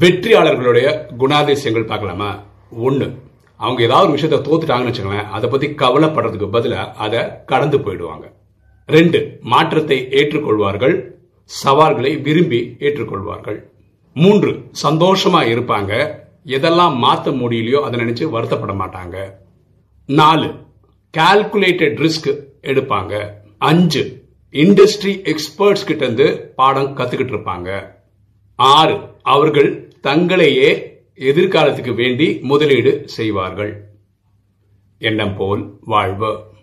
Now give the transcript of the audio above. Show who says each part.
Speaker 1: வெற்றியாளர்களுடைய குணாதிசயங்கள் பார்க்கலாமா? ஒண்ணு அவங்க ஏதாவது ஒரு விஷயத்தை தோத்துட்டாங்கன்னு வச்சுக்கோங்களேன் அதை பத்தி கவலைப்படுறதுக்கு பதிலாக அதை கடந்து போயிடுவாங்க. ரெண்டு மாற்றத்தை ஏற்றுக்கொள்வார்கள் சவால்களை விரும்பி ஏற்றுக்கொள்வார்கள். மூன்று சந்தோஷமா இருப்பாங்க எதெல்லாம் மாத்த முடியலையோ அதை நினைச்சு வருத்தப்பட மாட்டாங்க. நாலு கால்குலேட்டட் ரிஸ்க் எடுப்பாங்க. அஞ்சு இண்டஸ்ட்ரி எக்ஸ்பர்ட்ஸ் கிட்ட இருந்து பாடம் கத்துக்கிட்டு இருப்பாங்க. ஆறு அவர்கள் தங்களையே எதிர்காலத்துக்கு வேண்டி முதலீடு செய்வார்கள். எண்ணம் போல் வாழ்வு.